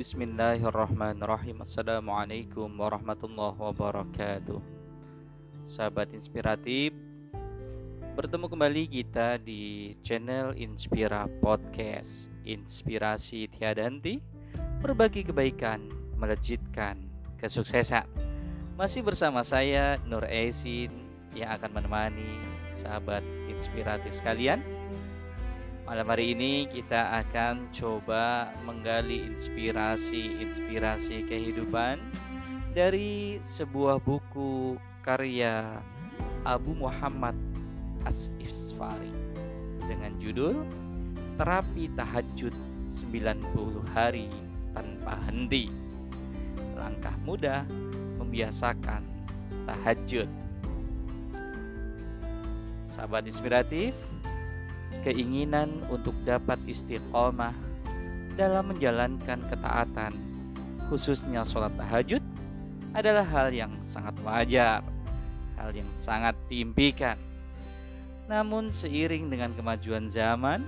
Bismillahirrahmanirrahim. Assalamualaikum warahmatullahi wabarakatuh. Sahabat inspiratif Bertemu kembali kita di channel Inspira Podcast. Inspirasi tiada henti Berbagi kebaikan, melejitkan kesuksesan. Masih bersama saya Nur Aisin Yang akan menemani sahabat inspiratif sekalian Malam hari ini kita akan coba menggali inspirasi-inspirasi kehidupan dari sebuah buku karya Abu Muhammad As-Isfari dengan judul Terapi Tahajud 90 Hari Tanpa Henti. Langkah mudah membiasakan tahajud. Sahabat inspiratif, keinginan untuk dapat istiqomah dalam menjalankan ketaatan, khususnya sholat tahajud, adalah hal yang sangat wajar, hal yang sangat diimpikan. Namun seiring dengan kemajuan zaman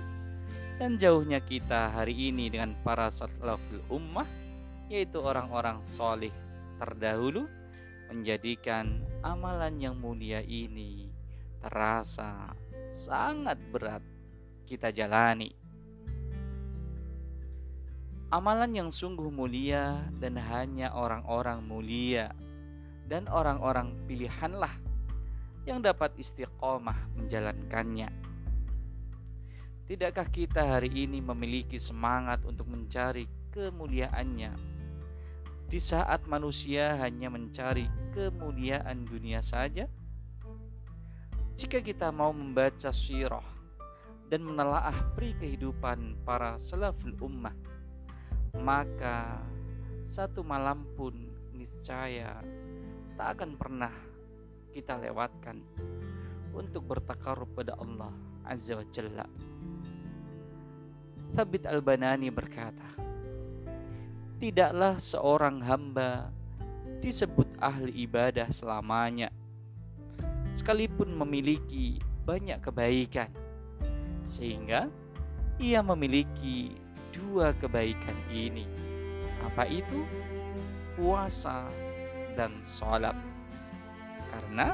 dan jauhnya kita hari ini dengan para salaful ummah, yaitu orang-orang solih terdahulu, menjadikan amalan yang mulia ini terasa sangat berat kita jalani. Amalan yang sungguh mulia dan hanya orang-orang mulia dan orang-orang pilihanlah yang dapat istiqomah menjalankannya. Tidakkah kita hari ini memiliki semangat untuk mencari kemuliaannya di saat manusia hanya mencari kemuliaan dunia saja? Jika kita mau membaca sirah dan menelaah peri kehidupan para salaful ummah, maka satu malam pun niscaya tak akan pernah kita lewatkan untuk bertakarub pada Allah Azza wa Jalla. Sabit Al-Banani berkata, Tidaklah seorang hamba disebut ahli ibadah selamanya, sekalipun memiliki banyak kebaikan sehingga ia memiliki dua kebaikan ini. Apa itu? Puasa dan sholat. Karena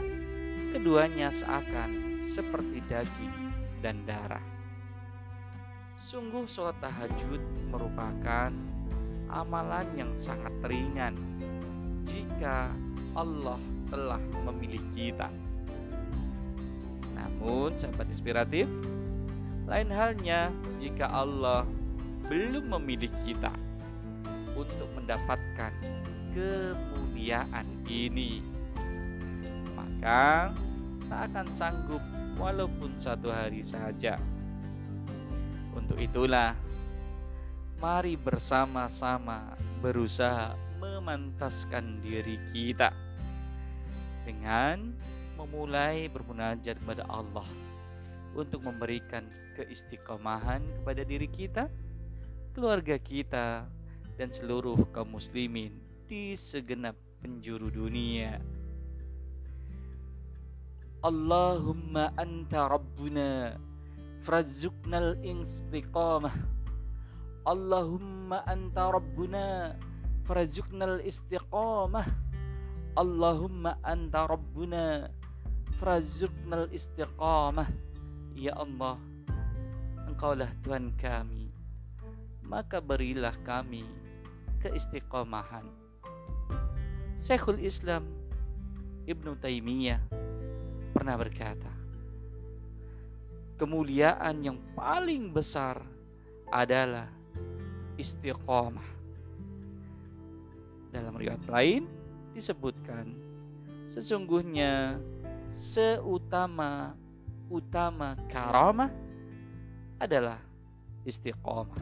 keduanya seakan seperti daging dan darah. Sungguh sholat tahajud merupakan amalan yang sangat ringan jika Allah telah memilih kita. Namun, sahabat inspiratif, lain halnya jika Allah belum memilih kita untuk mendapatkan kemuliaan ini, maka tak akan sanggup walaupun satu hari saja. Untuk itulah, mari bersama-sama berusaha memantaskan diri kita dengan memulai bermunajat kepada Allah untuk memberikan keistiqomahan kepada diri kita, keluarga kita, dan seluruh kaum muslimin di segenap penjuru dunia. Allahumma anta rabbuna frazuknal istiqamah. Allahumma anta rabbuna frazuknal istiqamah. Allahumma anta rabbuna frazuknal istiqamah Ya Allah, Engkaulah Tuhan kami, maka berilah kami keistiqomahan. Syekhul Islam Ibnu Taimiyah pernah berkata, kemuliaan yang paling besar adalah istiqomah. Dalam riwayat lain disebutkan, sesungguhnya seutama utama karamah adalah istiqomah.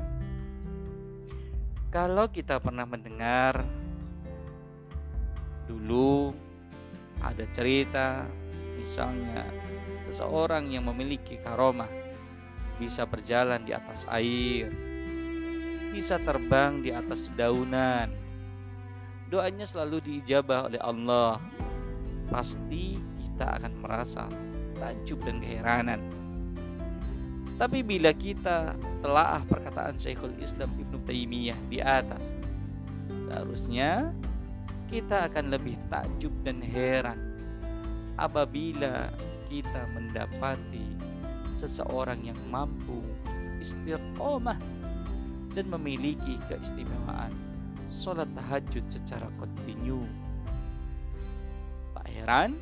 Kalau kita pernah mendengar dulu ada cerita misalnya seseorang yang memiliki karomah bisa berjalan di atas air, bisa terbang di atas daunan. Doanya selalu diijabah oleh Allah. Pasti kita akan merasa takjub dan keheranan. Tapi bila kita telaah perkataan Syekhul Islam Ibnu Taimiyah di atas, Seharusnya kita akan lebih takjub dan heran apabila kita mendapati seseorang yang mampu istiqomah dan memiliki keistimewaan sholat tahajud secara kontinu. Tak heran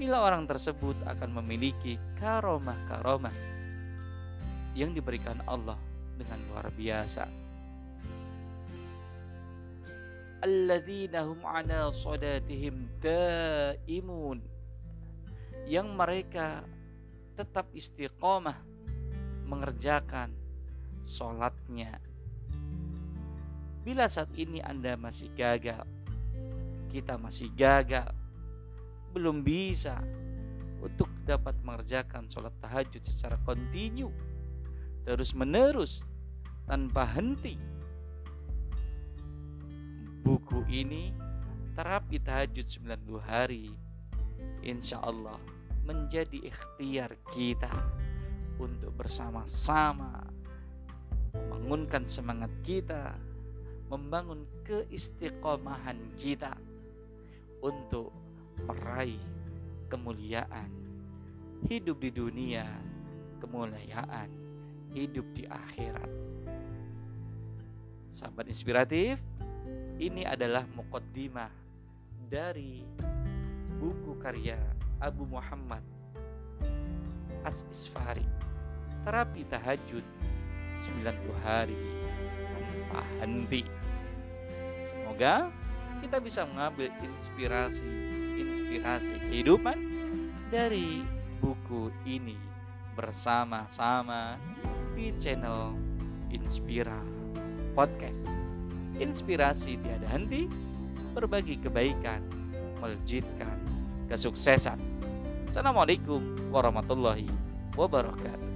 bila orang tersebut akan memiliki karomah-karomah yang diberikan Allah dengan luar biasa. Alladzina hum ala daimun. Yang mereka tetap istiqomah mengerjakan sholatnya bila saat ini Anda masih gagal kita masih gagal belum bisa untuk dapat mengerjakan sholat tahajud secara kontinu terus menerus tanpa henti. Buku ini terapi tahajud 90 hari insya Allah menjadi ikhtiar kita untuk bersama-sama membangunkan semangat kita membangun keistiqomahan kita untuk kemuliaan. Hidup di dunia kemuliaan. Hidup di akhirat. Sahabat inspiratif ini adalah mukaddimah dari buku karya Abu Muhammad As-Isfari Terapi Tahajud 90 hari tanpa henti. Semoga kita bisa mengambil inspirasi inspirasi kehidupan dari buku ini bersama-sama di channel Inspira Podcast inspirasi tiada henti, berbagi kebaikan, melejitkan kesuksesan. Assalamualaikum warahmatullahi wabarakatuh.